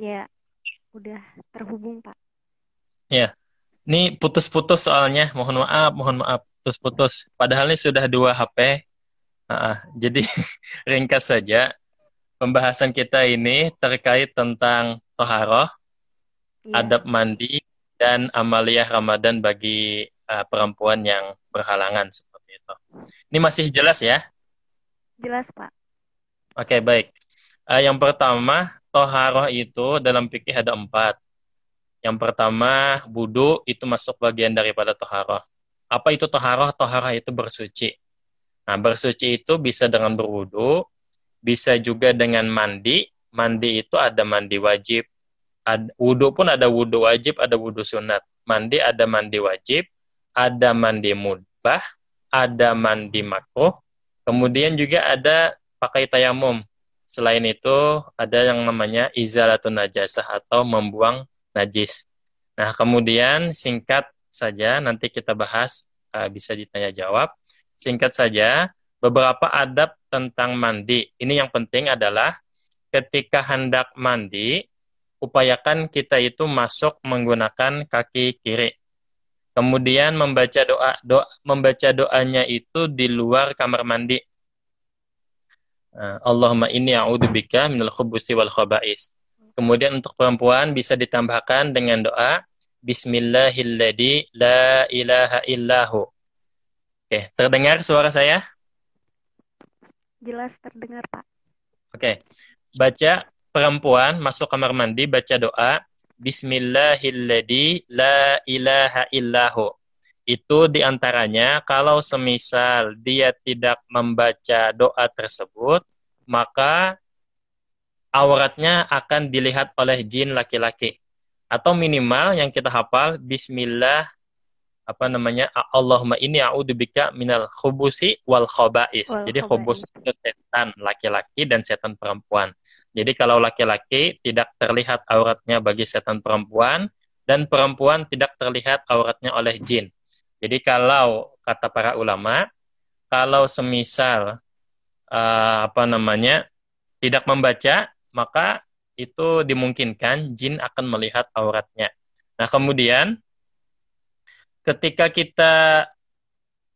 Ya, udah terhubung, Pak. Ya, ini putus-putus soalnya. Mohon maaf, mohon maaf, putus-putus. Padahal ini sudah dua HP. Nah, jadi ringkas saja. Pembahasan kita ini terkait tentang toharoh, ya. adab mandi, dan amaliyah Ramadan bagi uh, perempuan yang berhalangan seperti itu. Ini masih jelas ya? Jelas, Pak. Oke, baik. Uh, yang pertama, toharoh itu dalam fikih ada empat. Yang pertama, wudhu itu masuk bagian daripada toharoh. Apa itu toharoh? Toharoh itu bersuci. Nah, bersuci itu bisa dengan berwudhu, bisa juga dengan mandi. Mandi itu ada mandi wajib. Ad, wudhu pun ada wudhu wajib, ada wudhu sunat. Mandi ada mandi wajib, ada mandi mubah, ada mandi makruh. Kemudian juga ada pakai tayamum. Selain itu, ada yang namanya izalatun najasah atau membuang najis. Nah, kemudian singkat saja, nanti kita bahas, uh, bisa ditanya jawab. Singkat saja, beberapa adab tentang mandi. Ini yang penting adalah ketika hendak mandi, upayakan kita itu masuk menggunakan kaki kiri. Kemudian membaca doa, doa membaca doanya itu di luar kamar mandi Allahumma inni a'udzubika minal khubusi wal khaba'is. Kemudian untuk perempuan bisa ditambahkan dengan doa Bismillahilladzi la ilaha illahu. Oke, terdengar suara saya? Jelas terdengar, Pak. Oke. Baca perempuan masuk kamar mandi baca doa Bismillahilladzi la ilaha illahu. Itu di antaranya kalau semisal dia tidak membaca doa tersebut, maka auratnya akan dilihat oleh jin laki-laki. Atau minimal yang kita hafal, Bismillah, apa namanya, Allahumma ini a'udzubika minal khubusi wal khobais. Well, Jadi khubus itu setan laki-laki dan setan perempuan. Jadi kalau laki-laki tidak terlihat auratnya bagi setan perempuan, dan perempuan tidak terlihat auratnya oleh jin. Jadi kalau kata para ulama, kalau semisal uh, apa namanya tidak membaca, maka itu dimungkinkan jin akan melihat auratnya. Nah kemudian ketika kita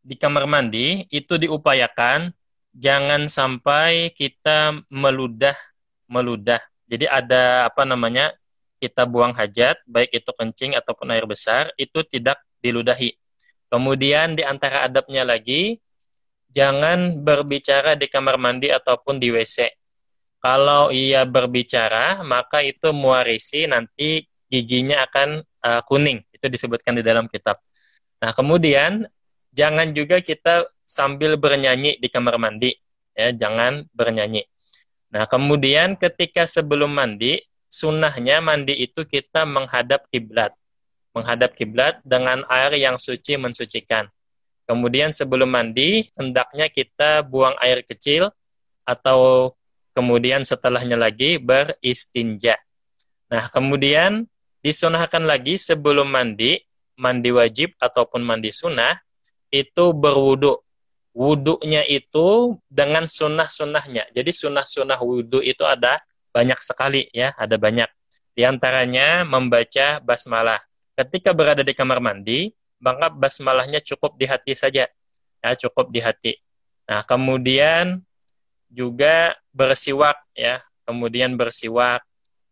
di kamar mandi itu diupayakan jangan sampai kita meludah meludah. Jadi ada apa namanya kita buang hajat baik itu kencing ataupun air besar itu tidak diludahi. Kemudian di antara adabnya lagi, jangan berbicara di kamar mandi ataupun di WC. Kalau ia berbicara, maka itu mewarisi nanti giginya akan uh, kuning. Itu disebutkan di dalam kitab. Nah, kemudian jangan juga kita sambil bernyanyi di kamar mandi. Ya, jangan bernyanyi. Nah, kemudian ketika sebelum mandi, sunnahnya mandi itu kita menghadap kiblat menghadap kiblat dengan air yang suci mensucikan. Kemudian sebelum mandi, hendaknya kita buang air kecil atau kemudian setelahnya lagi beristinja. Nah, kemudian disunahkan lagi sebelum mandi, mandi wajib ataupun mandi sunnah, itu berwudu. Wudunya itu dengan sunnah-sunnahnya. Jadi sunnah-sunnah wudu itu ada banyak sekali ya, ada banyak. Di antaranya membaca basmalah ketika berada di kamar mandi, maka basmalahnya cukup di hati saja. Ya, cukup di hati. Nah, kemudian juga bersiwak ya, kemudian bersiwak,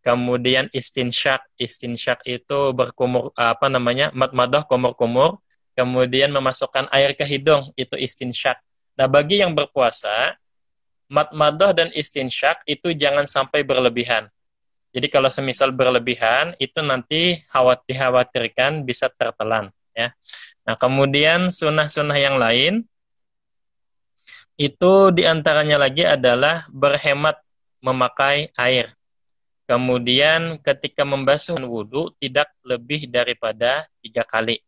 kemudian istinsyak. Istinsyak itu berkumur apa namanya? matmadah kumur-kumur, kemudian memasukkan air ke hidung, itu istinsyak. Nah, bagi yang berpuasa, matmadah dan istinsyak itu jangan sampai berlebihan. Jadi kalau semisal berlebihan itu nanti khawat dikhawatirkan bisa tertelan ya. Nah, kemudian sunnah-sunnah yang lain itu di antaranya lagi adalah berhemat memakai air. Kemudian ketika membasuh wudhu tidak lebih daripada tiga kali.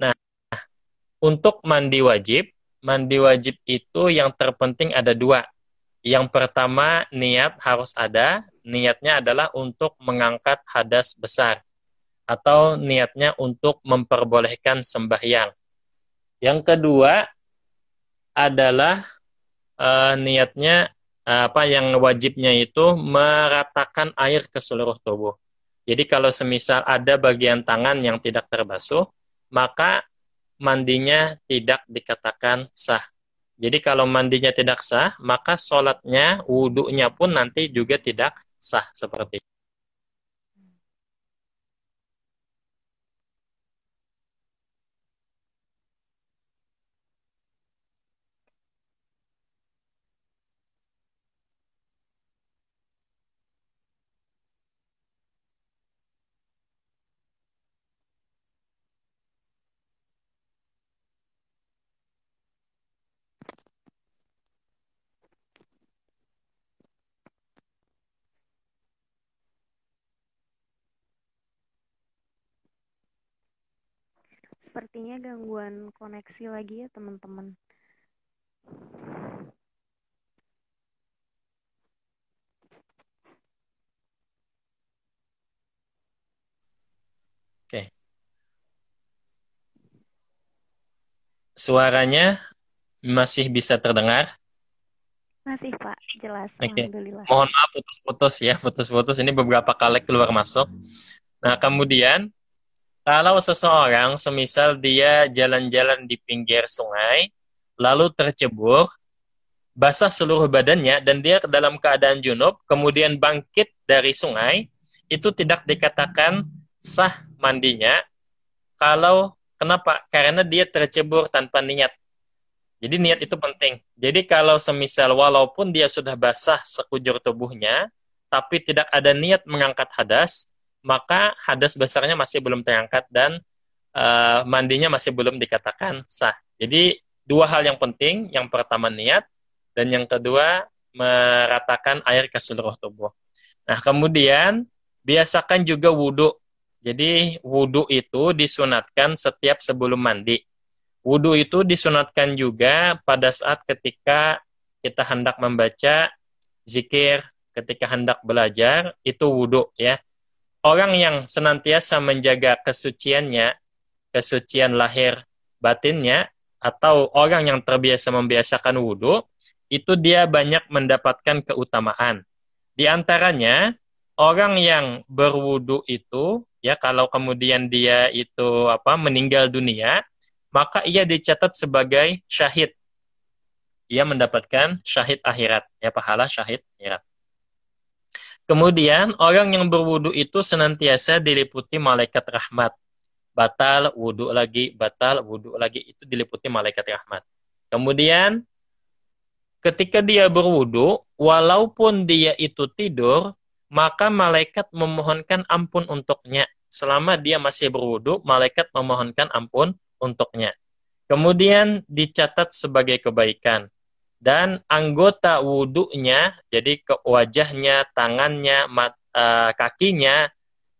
Nah, untuk mandi wajib, mandi wajib itu yang terpenting ada dua. Yang pertama niat harus ada, niatnya adalah untuk mengangkat hadas besar atau niatnya untuk memperbolehkan sembahyang. Yang kedua adalah uh, niatnya apa yang wajibnya itu meratakan air ke seluruh tubuh. Jadi kalau semisal ada bagian tangan yang tidak terbasuh, maka mandinya tidak dikatakan sah. Jadi kalau mandinya tidak sah, maka sholatnya, wudhunya pun nanti juga tidak sah seperti Sepertinya gangguan koneksi lagi ya teman-teman. Oke. Suaranya masih bisa terdengar? Masih Pak, jelas. Oke. Alhamdulillah. Mohon maaf putus-putus ya, putus-putus. Ini beberapa kali keluar masuk. Nah, kemudian kalau seseorang semisal dia jalan-jalan di pinggir sungai, lalu tercebur, basah seluruh badannya, dan dia dalam keadaan junub, kemudian bangkit dari sungai, itu tidak dikatakan sah mandinya. Kalau kenapa? Karena dia tercebur tanpa niat. Jadi niat itu penting. Jadi kalau semisal walaupun dia sudah basah sekujur tubuhnya, tapi tidak ada niat mengangkat hadas, maka hadas besarnya masih belum terangkat dan uh, mandinya masih belum dikatakan sah. Jadi dua hal yang penting, yang pertama niat dan yang kedua meratakan air ke seluruh tubuh. Nah kemudian biasakan juga wudhu. Jadi wudhu itu disunatkan setiap sebelum mandi. Wudhu itu disunatkan juga pada saat ketika kita hendak membaca zikir, ketika hendak belajar, itu wudhu ya orang yang senantiasa menjaga kesuciannya, kesucian lahir batinnya, atau orang yang terbiasa membiasakan wudhu, itu dia banyak mendapatkan keutamaan. Di antaranya, orang yang berwudhu itu, ya kalau kemudian dia itu apa meninggal dunia, maka ia dicatat sebagai syahid. Ia mendapatkan syahid akhirat, ya pahala syahid akhirat. Kemudian orang yang berwudu itu senantiasa diliputi malaikat rahmat. Batal, wudu lagi, batal, wudu lagi. Itu diliputi malaikat rahmat. Kemudian ketika dia berwudu, walaupun dia itu tidur, maka malaikat memohonkan ampun untuknya. Selama dia masih berwudu, malaikat memohonkan ampun untuknya. Kemudian dicatat sebagai kebaikan dan anggota wudhunya, jadi ke wajahnya, tangannya, mat, uh, kakinya,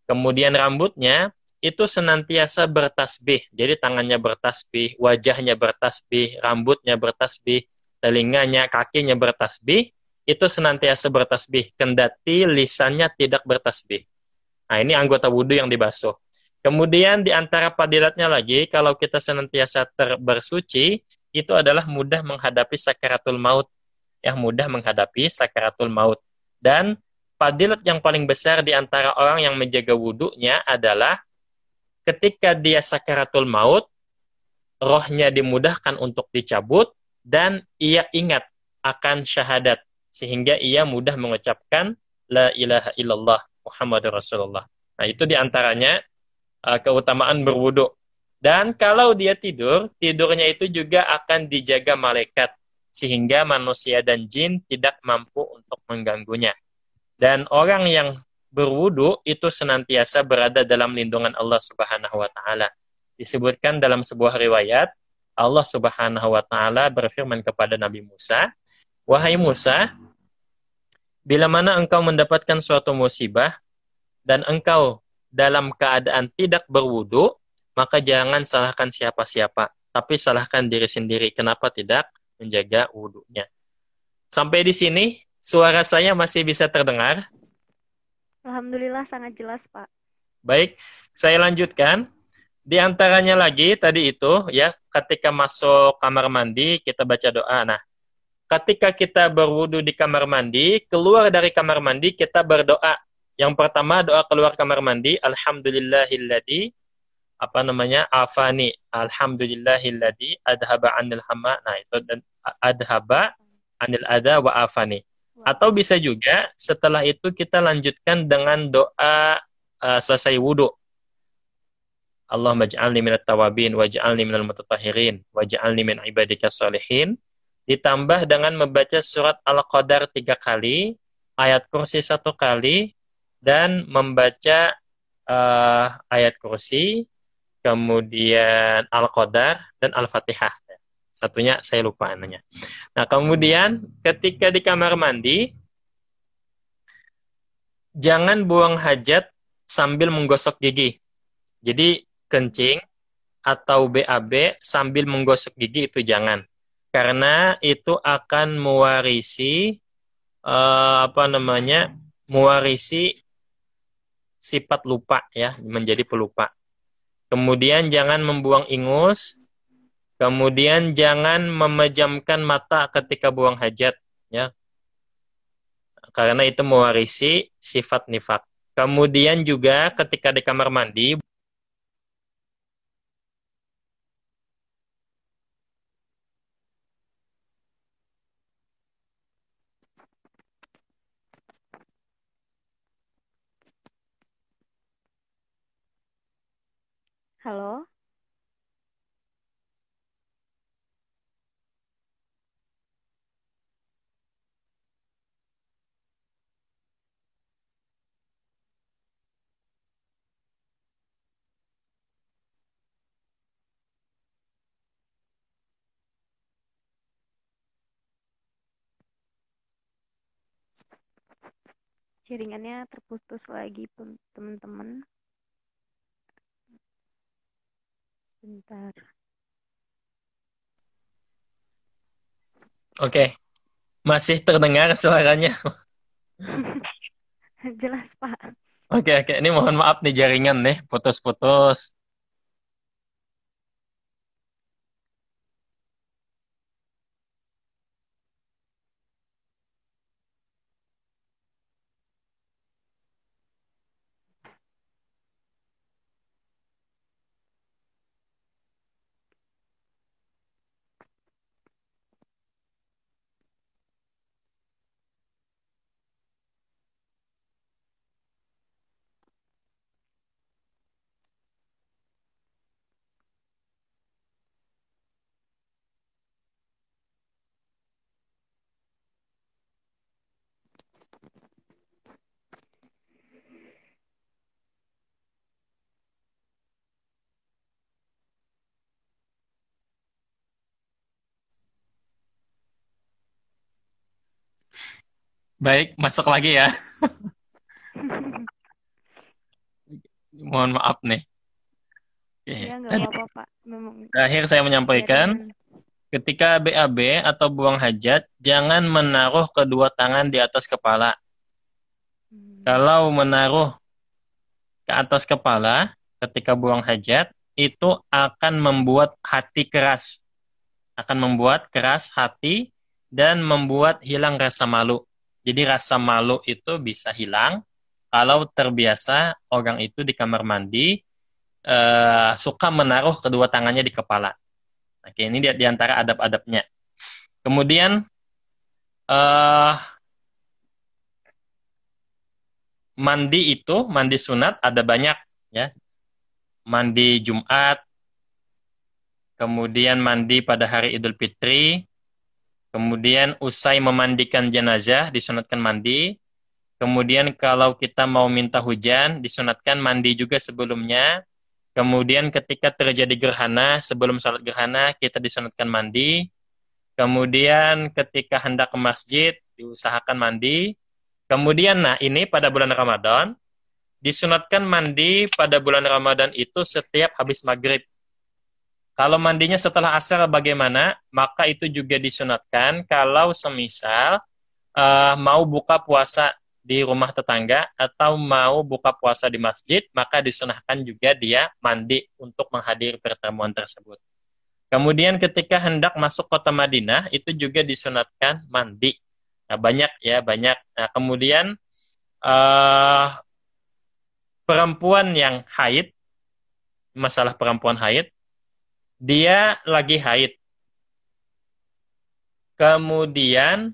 kemudian rambutnya, itu senantiasa bertasbih. Jadi tangannya bertasbih, wajahnya bertasbih, rambutnya bertasbih, telinganya, kakinya bertasbih, itu senantiasa bertasbih. Kendati lisannya tidak bertasbih. Nah ini anggota wudhu yang dibasuh. Kemudian di antara padilatnya lagi, kalau kita senantiasa terbersuci, itu adalah mudah menghadapi sakaratul maut. Yang mudah menghadapi sakaratul maut. Dan padilat yang paling besar di antara orang yang menjaga wudhunya adalah ketika dia sakaratul maut, rohnya dimudahkan untuk dicabut, dan ia ingat akan syahadat. Sehingga ia mudah mengucapkan La ilaha illallah Muhammad Rasulullah. Nah itu di antaranya uh, keutamaan berwudhu. Dan kalau dia tidur, tidurnya itu juga akan dijaga malaikat sehingga manusia dan jin tidak mampu untuk mengganggunya. Dan orang yang berwudu itu senantiasa berada dalam lindungan Allah Subhanahu wa taala. Disebutkan dalam sebuah riwayat, Allah Subhanahu wa taala berfirman kepada Nabi Musa, "Wahai Musa, bila mana engkau mendapatkan suatu musibah dan engkau dalam keadaan tidak berwudu, maka jangan salahkan siapa-siapa, tapi salahkan diri sendiri. Kenapa tidak menjaga wudhunya? Sampai di sini, suara saya masih bisa terdengar? Alhamdulillah sangat jelas, Pak. Baik, saya lanjutkan. Di antaranya lagi tadi itu ya, ketika masuk kamar mandi kita baca doa. Nah, ketika kita berwudu di kamar mandi, keluar dari kamar mandi kita berdoa. Yang pertama doa keluar kamar mandi, alhamdulillahilladzi apa namanya? afani, alhamdulillahilladzi adhaba anil hamma. Nah, itu dan adhaba anil ada wa afani. Atau bisa juga setelah itu kita lanjutkan dengan doa uh, selesai wudhu. Allah maj'alni minat tawabin, waj'alni minal mutatahhirin, waj'alni min ibadika salihin. Ditambah dengan membaca surat Al-Qadar tiga kali, ayat kursi satu kali, dan membaca uh, ayat kursi, kemudian Al-Qadar, dan Al-Fatihah. Satunya saya lupa namanya. Nah, kemudian ketika di kamar mandi jangan buang hajat sambil menggosok gigi. Jadi kencing atau BAB sambil menggosok gigi itu jangan. Karena itu akan mewarisi uh, apa namanya? mewarisi sifat lupa ya, menjadi pelupa. Kemudian jangan membuang ingus Kemudian jangan memejamkan mata ketika buang hajat, ya. Karena itu mewarisi sifat nifak. Kemudian juga ketika di kamar mandi jaringannya terputus lagi teman-teman bentar Oke, masih terdengar suaranya. Jelas Pak. Oke oke, ini mohon maaf nih jaringan nih putus-putus. Baik, masuk lagi ya. Mohon maaf nih. Oke. Ya, Tadi, apa-apa, Pak. Memang... Terakhir saya menyampaikan, ketika BAB atau buang hajat, jangan menaruh kedua tangan di atas kepala. Hmm. Kalau menaruh ke atas kepala ketika buang hajat, itu akan membuat hati keras. Akan membuat keras hati dan membuat hilang rasa malu. Jadi rasa malu itu bisa hilang kalau terbiasa orang itu di kamar mandi uh, suka menaruh kedua tangannya di kepala. Oke, ini di, adab-adabnya. Kemudian uh, mandi itu mandi sunat ada banyak ya. Mandi Jumat, kemudian mandi pada hari Idul Fitri, Kemudian usai memandikan jenazah disunatkan mandi. Kemudian kalau kita mau minta hujan disunatkan mandi juga sebelumnya. Kemudian ketika terjadi gerhana sebelum sholat gerhana kita disunatkan mandi. Kemudian ketika hendak ke masjid diusahakan mandi. Kemudian nah ini pada bulan Ramadan disunatkan mandi pada bulan Ramadan itu setiap habis maghrib. Kalau mandinya setelah asar bagaimana? Maka itu juga disunatkan kalau semisal uh, mau buka puasa di rumah tetangga atau mau buka puasa di masjid, maka disunahkan juga dia mandi untuk menghadiri pertemuan tersebut. Kemudian ketika hendak masuk kota Madinah itu juga disunatkan mandi. Nah, banyak ya, banyak. Nah, kemudian uh, perempuan yang haid masalah perempuan haid dia lagi haid. Kemudian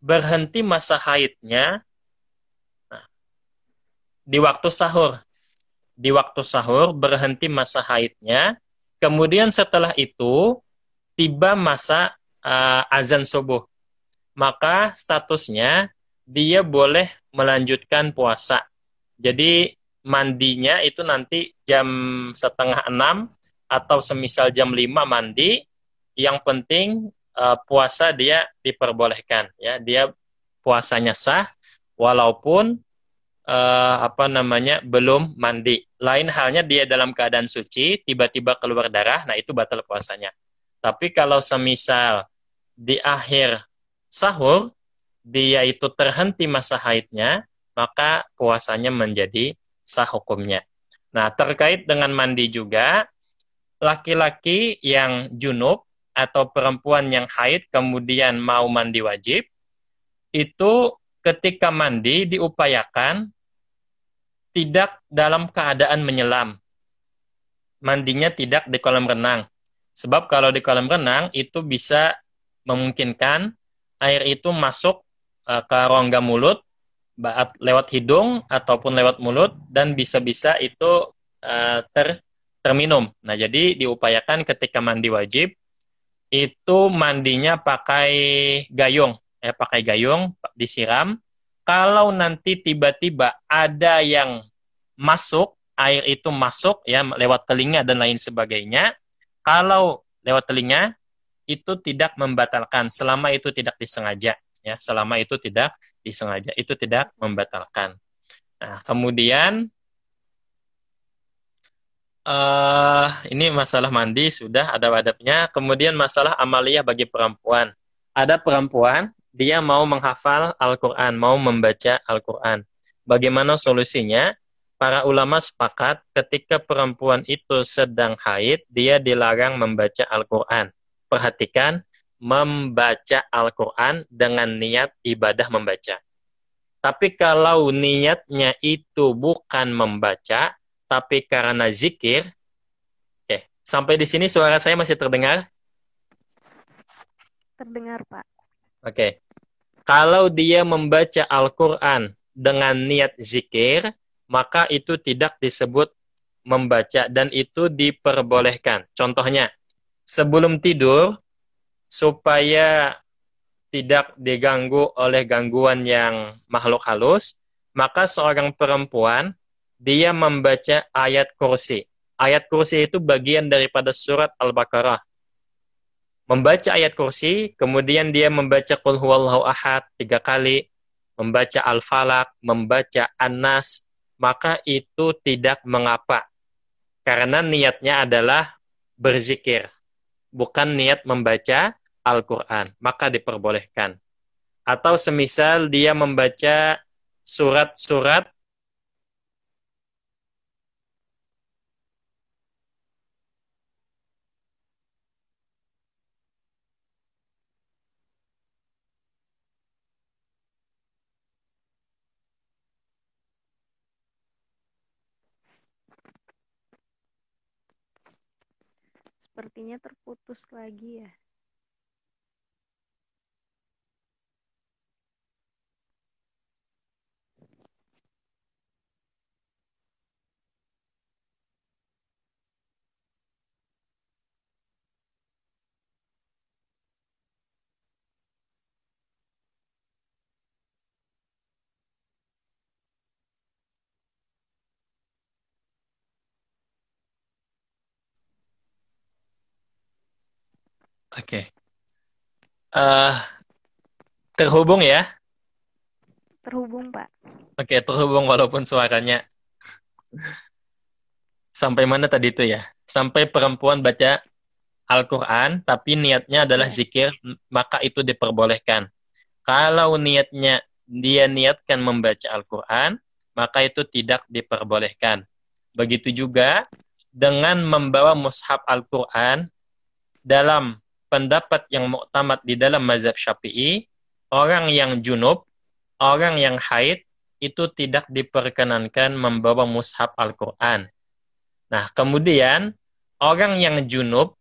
berhenti masa haidnya nah, di waktu sahur. Di waktu sahur berhenti masa haidnya Kemudian setelah itu tiba masa uh, azan subuh. Maka statusnya dia boleh melanjutkan puasa. Jadi mandinya itu nanti jam setengah enam atau semisal jam lima mandi. Yang penting uh, puasa dia diperbolehkan. Ya, dia puasanya sah walaupun uh, apa namanya belum mandi. Lain halnya dia dalam keadaan suci, tiba-tiba keluar darah, nah itu batal puasanya. Tapi kalau semisal di akhir sahur dia itu terhenti masa haidnya, maka puasanya menjadi sah hukumnya. Nah, terkait dengan mandi juga, laki-laki yang junub atau perempuan yang haid kemudian mau mandi wajib, itu ketika mandi diupayakan tidak dalam keadaan menyelam. Mandinya tidak di kolam renang. Sebab kalau di kolam renang itu bisa memungkinkan air itu masuk uh, ke rongga mulut lewat hidung ataupun lewat mulut dan bisa-bisa itu uh, ter terminum. Nah, jadi diupayakan ketika mandi wajib itu mandinya pakai gayung, ya pakai gayung disiram kalau nanti tiba-tiba ada yang masuk, air itu masuk ya lewat telinga dan lain sebagainya, kalau lewat telinga itu tidak membatalkan selama itu tidak disengaja ya, selama itu tidak disengaja, itu tidak membatalkan. Nah, kemudian uh, ini masalah mandi sudah ada wadapnya. Kemudian masalah amalia bagi perempuan. Ada perempuan dia mau menghafal Al-Quran, mau membaca Al-Quran. Bagaimana solusinya? Para ulama sepakat ketika perempuan itu sedang haid, dia dilarang membaca Al-Quran. Perhatikan, membaca Al-Quran dengan niat ibadah membaca. Tapi kalau niatnya itu bukan membaca, tapi karena zikir, oke, sampai di sini suara saya masih terdengar? Terdengar, Pak. Oke. Kalau dia membaca Al-Quran dengan niat zikir, maka itu tidak disebut membaca dan itu diperbolehkan. Contohnya, sebelum tidur, supaya tidak diganggu oleh gangguan yang makhluk halus, maka seorang perempuan dia membaca ayat kursi. Ayat kursi itu bagian daripada surat Al-Baqarah membaca ayat kursi, kemudian dia membaca Qul huwallahu ahad tiga kali, membaca Al-Falaq, membaca An-Nas, maka itu tidak mengapa. Karena niatnya adalah berzikir, bukan niat membaca Al-Quran, maka diperbolehkan. Atau semisal dia membaca surat-surat Sepertinya terputus lagi ya. Oke. Okay. Uh, eh, terhubung ya? Terhubung, Pak. Oke, okay, terhubung walaupun suaranya. Sampai mana tadi itu ya? Sampai perempuan baca Al-Quran, tapi niatnya adalah iya. zikir, maka itu diperbolehkan. Kalau niatnya dia niatkan membaca Al-Quran, maka itu tidak diperbolehkan. Begitu juga dengan membawa mushaf Al-Quran dalam pendapat yang muktamad di dalam mazhab Syafi'i, orang yang junub, orang yang haid itu tidak diperkenankan membawa mushaf Al-Qur'an. Nah, kemudian orang yang junub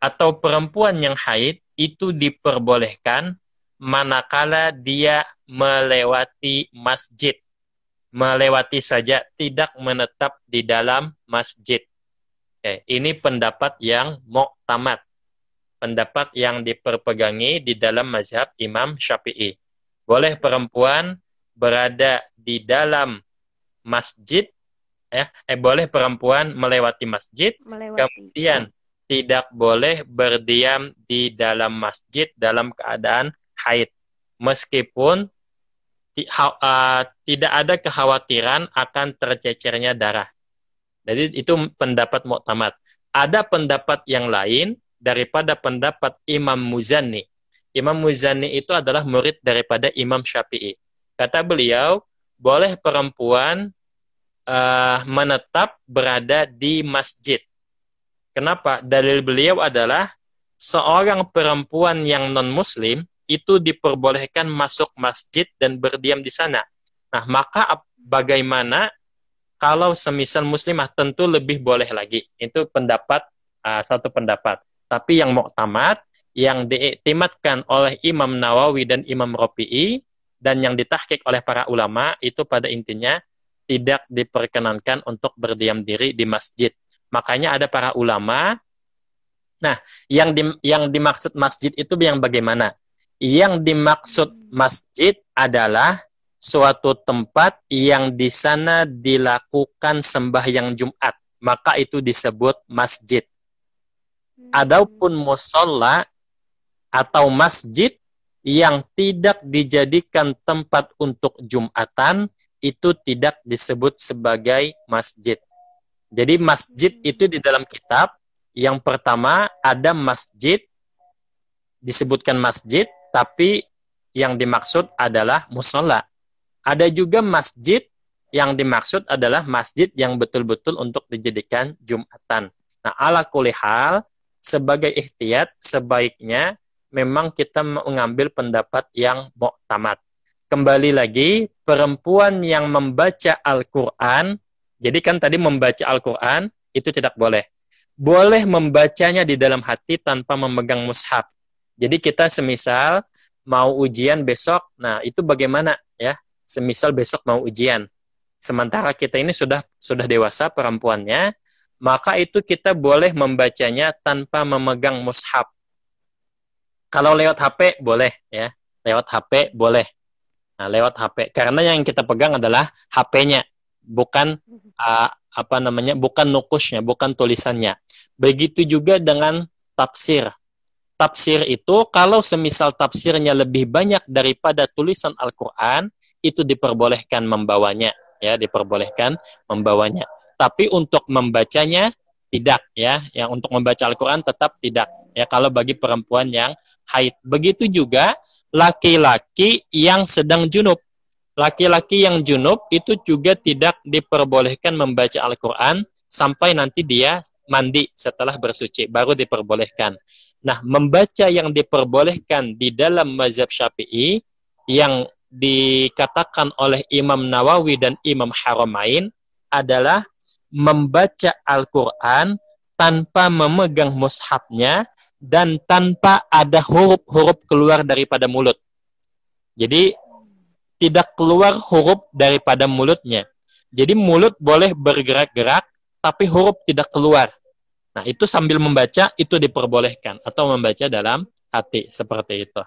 atau perempuan yang haid itu diperbolehkan manakala dia melewati masjid. Melewati saja, tidak menetap di dalam masjid. Oke, ini pendapat yang muktamad. Pendapat yang diperpegangi di dalam mazhab Imam Syafi'i. Boleh perempuan berada di dalam masjid ya eh boleh perempuan melewati masjid melewati. kemudian tidak boleh berdiam di dalam masjid dalam keadaan haid meskipun uh, tidak ada kekhawatiran akan tercecernya darah. Jadi itu pendapat muktamad. Ada pendapat yang lain daripada pendapat Imam Muzani. Imam Muzani itu adalah murid daripada Imam Syafi'i. Kata beliau, boleh perempuan uh, menetap berada di masjid Kenapa? Dalil beliau adalah seorang perempuan yang non-muslim itu diperbolehkan masuk masjid dan berdiam di sana. Nah, maka bagaimana kalau semisal muslimah tentu lebih boleh lagi. Itu pendapat uh, satu pendapat. Tapi yang muktamad yang diiktimatkan oleh Imam Nawawi dan Imam Rafi'i dan yang ditahkik oleh para ulama itu pada intinya tidak diperkenankan untuk berdiam diri di masjid Makanya ada para ulama. Nah, yang di, yang dimaksud masjid itu yang bagaimana? Yang dimaksud masjid adalah suatu tempat yang di sana dilakukan sembahyang Jumat. Maka itu disebut masjid. Adapun musola atau masjid yang tidak dijadikan tempat untuk Jumatan itu tidak disebut sebagai masjid. Jadi masjid itu di dalam kitab yang pertama ada masjid disebutkan masjid tapi yang dimaksud adalah musola. Ada juga masjid yang dimaksud adalah masjid yang betul-betul untuk dijadikan Jumatan. Nah, ala kulihal, sebagai ikhtiat, sebaiknya memang kita mengambil pendapat yang muktamad. Kembali lagi, perempuan yang membaca Al-Quran jadi kan tadi membaca Al-Quran itu tidak boleh. Boleh membacanya di dalam hati tanpa memegang mushaf. Jadi kita semisal mau ujian besok, nah itu bagaimana ya? Semisal besok mau ujian. Sementara kita ini sudah sudah dewasa perempuannya, maka itu kita boleh membacanya tanpa memegang mushaf. Kalau lewat HP boleh ya, lewat HP boleh. Nah, lewat HP. Karena yang kita pegang adalah HP-nya bukan uh, apa namanya bukan nukusnya bukan tulisannya begitu juga dengan tafsir tafsir itu kalau semisal tafsirnya lebih banyak daripada tulisan Al-Qur'an itu diperbolehkan membawanya ya diperbolehkan membawanya tapi untuk membacanya tidak ya. Yang untuk membaca Al-Qur'an tetap tidak ya. Kalau bagi perempuan yang haid. Begitu juga laki-laki yang sedang junub. Laki-laki yang junub itu juga tidak diperbolehkan membaca Al-Quran sampai nanti dia mandi setelah bersuci, baru diperbolehkan. Nah, membaca yang diperbolehkan di dalam mazhab syafi'i yang dikatakan oleh Imam Nawawi dan Imam Haramain adalah membaca Al-Quran tanpa memegang mushafnya dan tanpa ada huruf-huruf keluar daripada mulut. Jadi tidak keluar huruf daripada mulutnya. Jadi mulut boleh bergerak-gerak, tapi huruf tidak keluar. Nah, itu sambil membaca, itu diperbolehkan. Atau membaca dalam hati, seperti itu.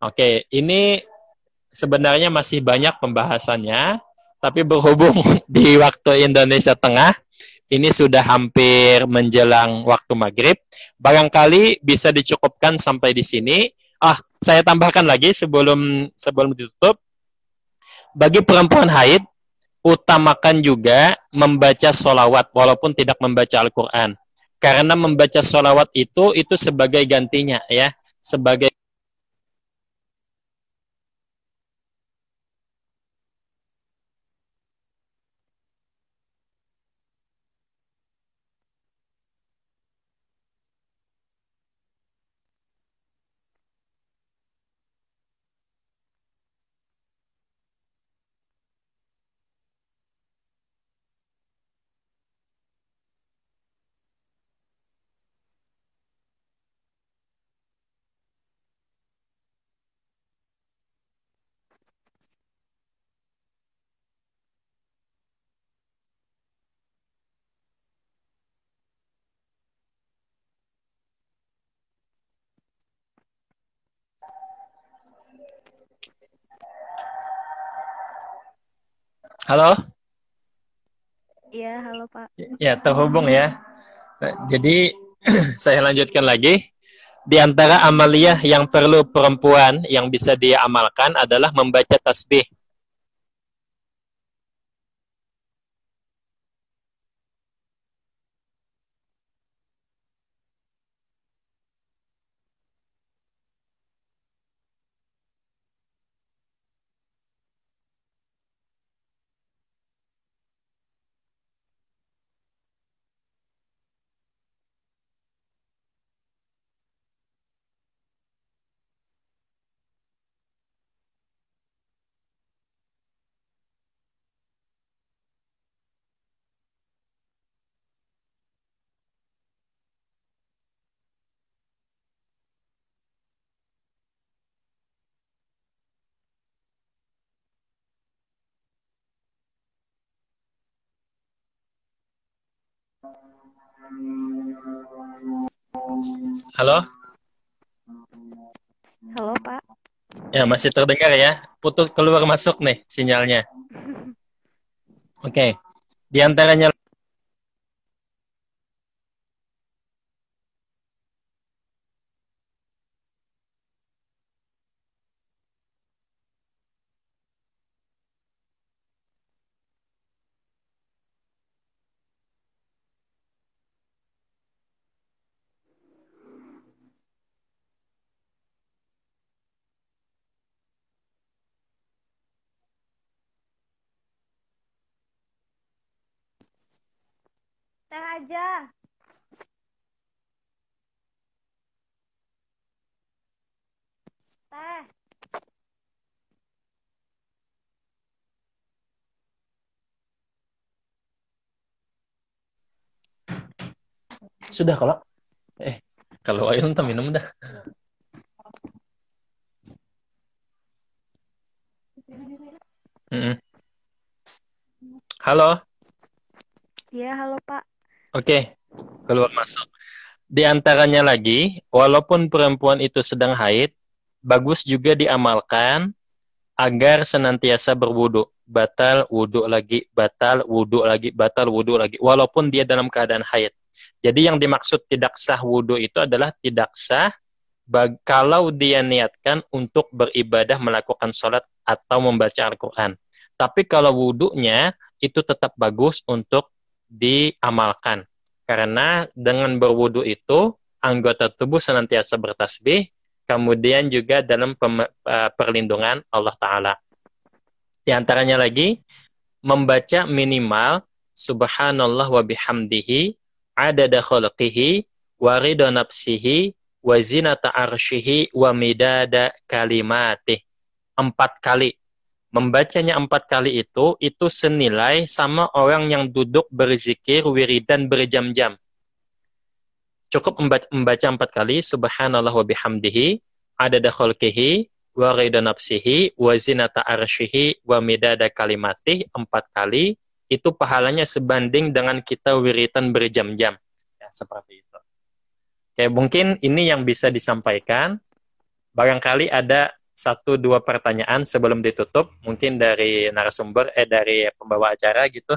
Oke, ini sebenarnya masih banyak pembahasannya, tapi berhubung di waktu Indonesia Tengah, ini sudah hampir menjelang waktu maghrib. Barangkali bisa dicukupkan sampai di sini. Ah, saya tambahkan lagi sebelum sebelum ditutup bagi perempuan haid, utamakan juga membaca solawat walaupun tidak membaca Al-Quran. Karena membaca solawat itu, itu sebagai gantinya ya. Sebagai Halo? Iya, halo Pak. Ya, terhubung ya. Jadi, saya lanjutkan lagi. Di antara amaliyah yang perlu perempuan yang bisa dia amalkan adalah membaca tasbih. Halo? Halo Pak. Ya, masih terdengar ya. Putus keluar masuk nih sinyalnya. Oke. Okay. Di antaranya Teh aja. Teh. sudah kalau eh kalau ayo entah minum dah. Mm -mm. Halo. Iya, halo Pak. Oke, keluar masuk. Di antaranya lagi, walaupun perempuan itu sedang haid, bagus juga diamalkan agar senantiasa berwudu. Batal wudhu lagi, batal wudhu lagi, batal wudhu lagi. Walaupun dia dalam keadaan haid. Jadi yang dimaksud tidak sah wudhu itu adalah tidak sah kalau dia niatkan untuk beribadah melakukan sholat atau membaca Al-Quran. Tapi kalau wudhunya itu tetap bagus untuk diamalkan. Karena dengan berwudu itu anggota tubuh senantiasa bertasbih, kemudian juga dalam uh, perlindungan Allah Ta'ala. Di antaranya lagi, membaca minimal subhanallah wa bihamdihi adada khalqihi wa ridha nafsihi wa zinata arshihi wa midada kalimatih. Empat kali membacanya empat kali itu itu senilai sama orang yang duduk berzikir wiridan berjam-jam. Cukup membaca empat kali subhanallah wa bihamdihi adada khalqihi wa rida nafsihi wa zinata arshihi wa midada kalimatih empat kali itu pahalanya sebanding dengan kita wiritan berjam-jam. Ya, seperti itu. Oke, mungkin ini yang bisa disampaikan. Barangkali ada satu dua pertanyaan sebelum ditutup. Mungkin dari narasumber eh dari pembawa acara gitu.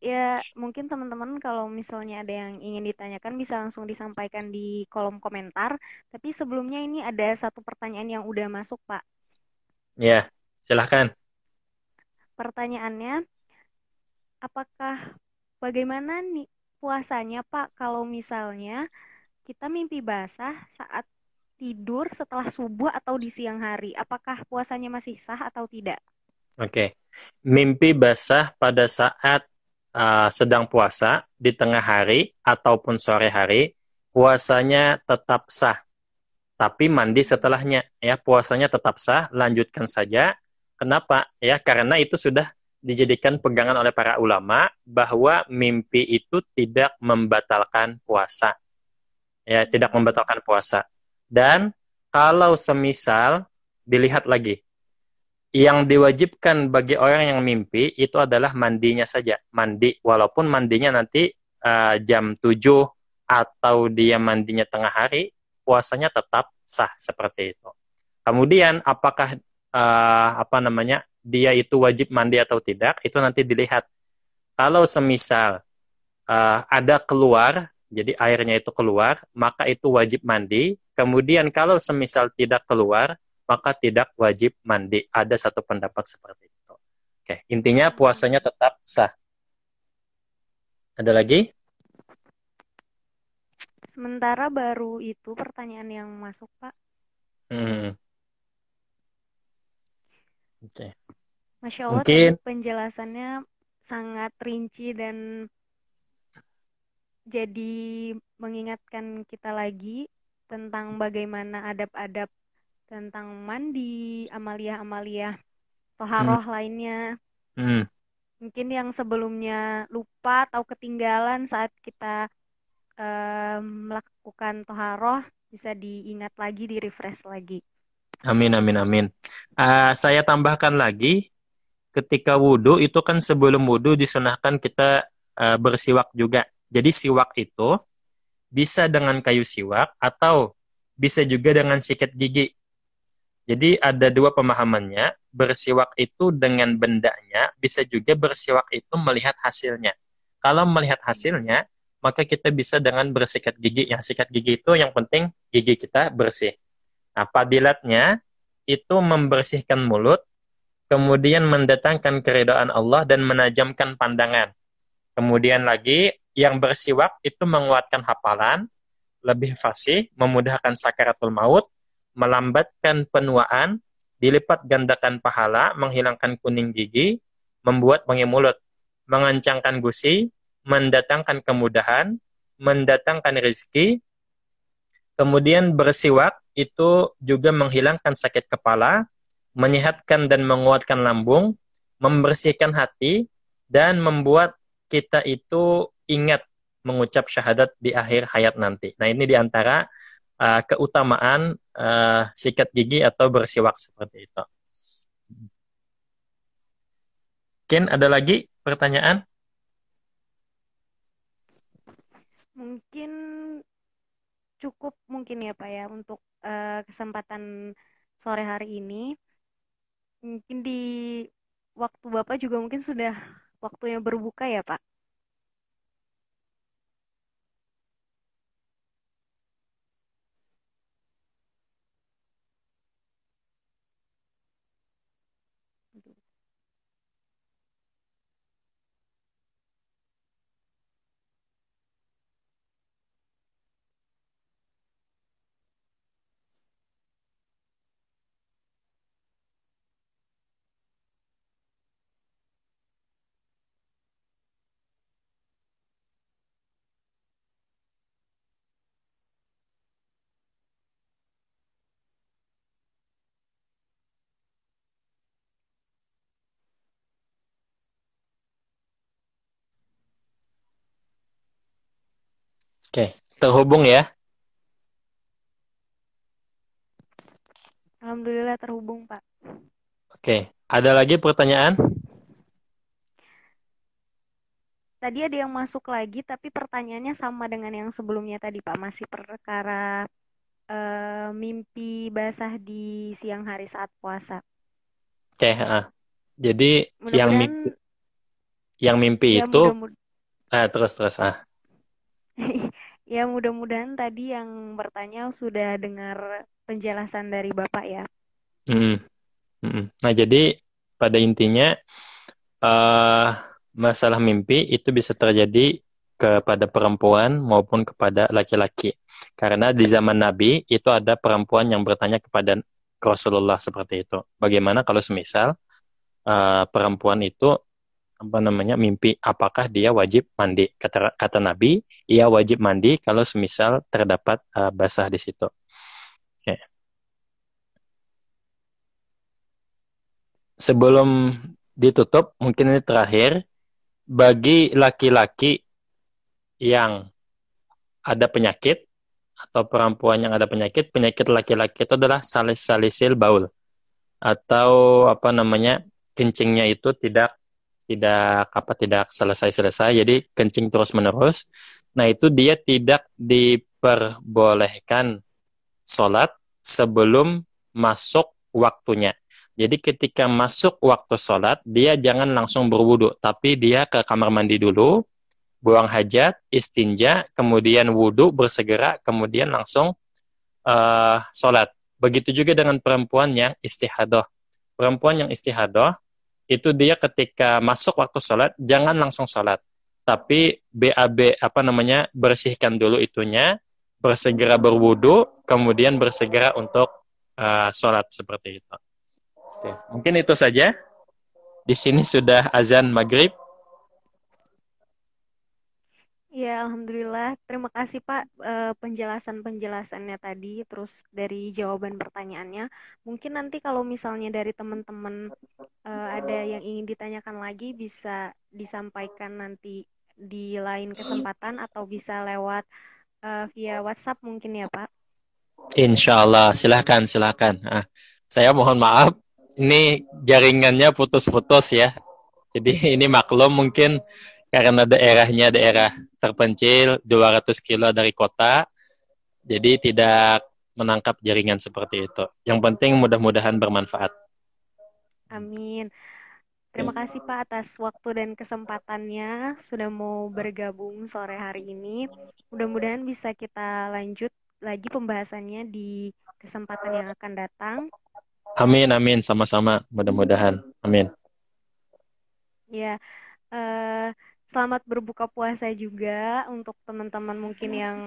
Ya mungkin teman-teman kalau misalnya ada yang ingin ditanyakan bisa langsung disampaikan di kolom komentar. Tapi sebelumnya ini ada satu pertanyaan yang udah masuk pak. Ya silahkan pertanyaannya apakah bagaimana nih puasanya pak kalau misalnya kita mimpi basah saat tidur setelah subuh atau di siang hari? Apakah puasanya masih sah atau tidak? Oke. Okay. Mimpi basah pada saat uh, sedang puasa di tengah hari ataupun sore hari, puasanya tetap sah. Tapi mandi setelahnya, ya puasanya tetap sah, lanjutkan saja. Kenapa? Ya karena itu sudah dijadikan pegangan oleh para ulama bahwa mimpi itu tidak membatalkan puasa. Ya, tidak membatalkan puasa. Dan kalau semisal dilihat lagi, yang diwajibkan bagi orang yang mimpi itu adalah mandinya saja. Mandi, walaupun mandinya nanti uh, jam 7 atau dia mandinya tengah hari, puasanya tetap sah seperti itu. Kemudian apakah uh, apa namanya dia itu wajib mandi atau tidak, itu nanti dilihat. Kalau semisal uh, ada keluar, jadi airnya itu keluar, maka itu wajib mandi. Kemudian kalau semisal tidak keluar, maka tidak wajib mandi. Ada satu pendapat seperti itu. Oke, intinya puasanya tetap sah. Ada lagi? Sementara baru itu pertanyaan yang masuk, Pak. Hmm. Oke. Okay. Masya Allah, Mungkin... penjelasannya sangat rinci dan jadi mengingatkan kita lagi tentang bagaimana adab-adab tentang mandi, amalia-amalia, toharoh hmm. lainnya. Hmm. Mungkin yang sebelumnya lupa atau ketinggalan saat kita uh, melakukan toharoh bisa diingat lagi, di refresh lagi. Amin, amin, amin. Uh, saya tambahkan lagi ketika wudhu itu kan sebelum wudhu disunahkan kita uh, bersiwak juga. Jadi siwak itu bisa dengan kayu siwak atau bisa juga dengan sikat gigi. Jadi ada dua pemahamannya, bersiwak itu dengan bendanya, bisa juga bersiwak itu melihat hasilnya. Kalau melihat hasilnya, maka kita bisa dengan bersikat gigi. Yang sikat gigi itu yang penting gigi kita bersih. Nah, padilatnya itu membersihkan mulut, kemudian mendatangkan keridhaan Allah dan menajamkan pandangan. Kemudian lagi yang bersiwak itu menguatkan hafalan, lebih fasih, memudahkan sakaratul maut, melambatkan penuaan, dilipat gandakan pahala, menghilangkan kuning gigi, membuat wangi mulut, mengencangkan gusi, mendatangkan kemudahan, mendatangkan rezeki, kemudian bersiwak itu juga menghilangkan sakit kepala, menyehatkan dan menguatkan lambung, membersihkan hati, dan membuat kita itu ingat mengucap syahadat di akhir hayat nanti. Nah ini di antara uh, keutamaan uh, sikat gigi atau bersiwak seperti itu. Mungkin ada lagi pertanyaan? Mungkin cukup mungkin ya Pak ya untuk uh, kesempatan sore hari ini mungkin di waktu Bapak juga mungkin sudah waktunya berbuka ya, Pak? Oke, terhubung ya. Alhamdulillah terhubung, Pak. Oke, ada lagi pertanyaan? Tadi ada yang masuk lagi, tapi pertanyaannya sama dengan yang sebelumnya tadi, Pak. Masih perkara uh, mimpi basah di siang hari saat puasa. Oke, uh. jadi mudah yang mimpi, yang mimpi ya, itu, mudah -mudah. ah, terus terus ah. Ya, mudah-mudahan tadi yang bertanya sudah dengar penjelasan dari Bapak ya. Hmm. Nah, jadi pada intinya uh, masalah mimpi itu bisa terjadi kepada perempuan maupun kepada laki-laki. Karena di zaman Nabi itu ada perempuan yang bertanya kepada Rasulullah seperti itu. Bagaimana kalau semisal uh, perempuan itu apa namanya mimpi apakah dia wajib mandi kata kata Nabi ia wajib mandi kalau semisal terdapat uh, basah di situ. Okay. Sebelum ditutup mungkin ini terakhir bagi laki-laki yang ada penyakit atau perempuan yang ada penyakit penyakit laki-laki itu adalah salis salisil baul atau apa namanya kencingnya itu tidak tidak apa tidak selesai-selesai jadi kencing terus-menerus nah itu dia tidak diperbolehkan sholat sebelum masuk waktunya Jadi ketika masuk waktu sholat, dia jangan langsung berwudu, tapi dia ke kamar mandi dulu, buang hajat, istinja, kemudian wudhu, bersegera, kemudian langsung uh, sholat. Begitu juga dengan perempuan yang istihadoh. Perempuan yang istihadoh, itu dia ketika masuk waktu sholat, jangan langsung sholat. Tapi BAB, apa namanya, bersihkan dulu itunya, bersegera berwudu, kemudian bersegera untuk uh, sholat seperti itu. Oke, mungkin itu saja. Di sini sudah azan maghrib. Ya, alhamdulillah. Terima kasih Pak eh, penjelasan-penjelasannya tadi, terus dari jawaban pertanyaannya. Mungkin nanti kalau misalnya dari teman-teman uh, ada yang ingin ditanyakan lagi, bisa disampaikan nanti di lain kesempatan atau bisa lewat uh, via WhatsApp mungkin ya Pak. Insya Allah, silahkan, silahkan. Ah, saya mohon maaf ini jaringannya putus-putus ya. Jadi ini maklum mungkin karena daerahnya daerah terpencil 200 kilo dari kota. Jadi tidak menangkap jaringan seperti itu. Yang penting mudah-mudahan bermanfaat. Amin. Terima kasih Pak atas waktu dan kesempatannya sudah mau bergabung sore hari ini. Mudah-mudahan bisa kita lanjut lagi pembahasannya di kesempatan yang akan datang. Amin, amin, sama-sama. Mudah-mudahan. Amin. Ya, uh, selamat berbuka puasa juga untuk teman-teman mungkin yang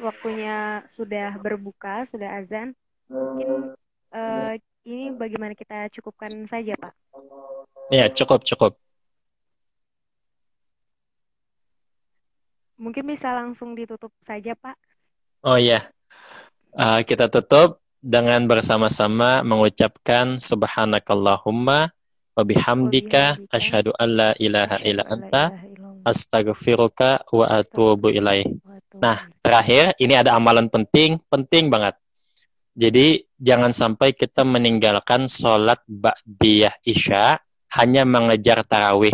waktunya sudah berbuka, sudah azan. Mungkin uh, ini bagaimana kita cukupkan saja, Pak? Ya, cukup, cukup. Mungkin bisa langsung ditutup saja, Pak. Oh iya, uh, kita tutup dengan bersama-sama mengucapkan subhanakallahumma wa bihamdika asyhadu an la ilaha illa anta astaghfiruka wa atubu ilaih. Nah, terakhir ini ada amalan penting, penting banget. Jadi jangan sampai kita meninggalkan sholat ba'diyah isya hanya mengejar tarawih.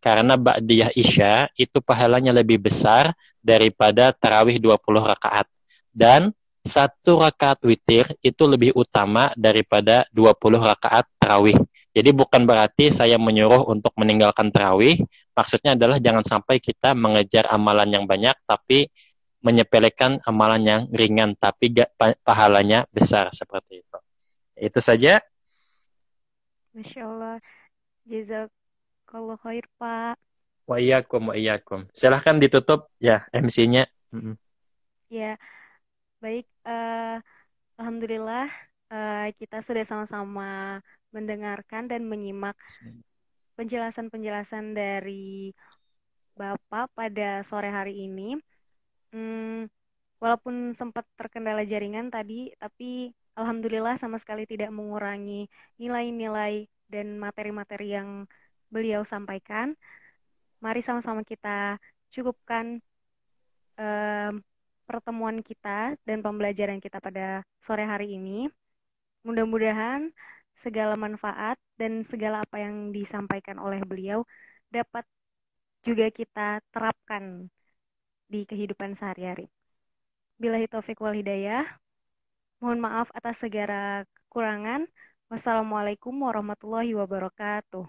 Karena ba'diyah isya itu pahalanya lebih besar daripada tarawih 20 rakaat. Dan satu rakaat witir itu lebih utama daripada 20 rakaat tarawih. Jadi bukan berarti saya menyuruh untuk meninggalkan tarawih, maksudnya adalah jangan sampai kita mengejar amalan yang banyak tapi menyepelekan amalan yang ringan tapi gak pahalanya besar seperti itu. Itu saja. Masya Allah. Jazakallah khair, Pak. Wa iyyakum wa iyyakum. Silahkan ditutup ya MC-nya. Mm -hmm. Ya. Baik, uh, alhamdulillah uh, kita sudah sama-sama mendengarkan dan menyimak penjelasan-penjelasan dari Bapak pada sore hari ini. Hmm, walaupun sempat terkendala jaringan tadi, tapi alhamdulillah sama sekali tidak mengurangi nilai-nilai dan materi-materi yang beliau sampaikan. Mari sama-sama kita cukupkan um, pertemuan kita dan pembelajaran kita pada sore hari ini. Mudah-mudahan segala manfaat dan segala apa yang disampaikan oleh beliau dapat juga kita terapkan di kehidupan sehari-hari. Bila taufik wal hidayah, mohon maaf atas segala kekurangan. Wassalamualaikum warahmatullahi wabarakatuh.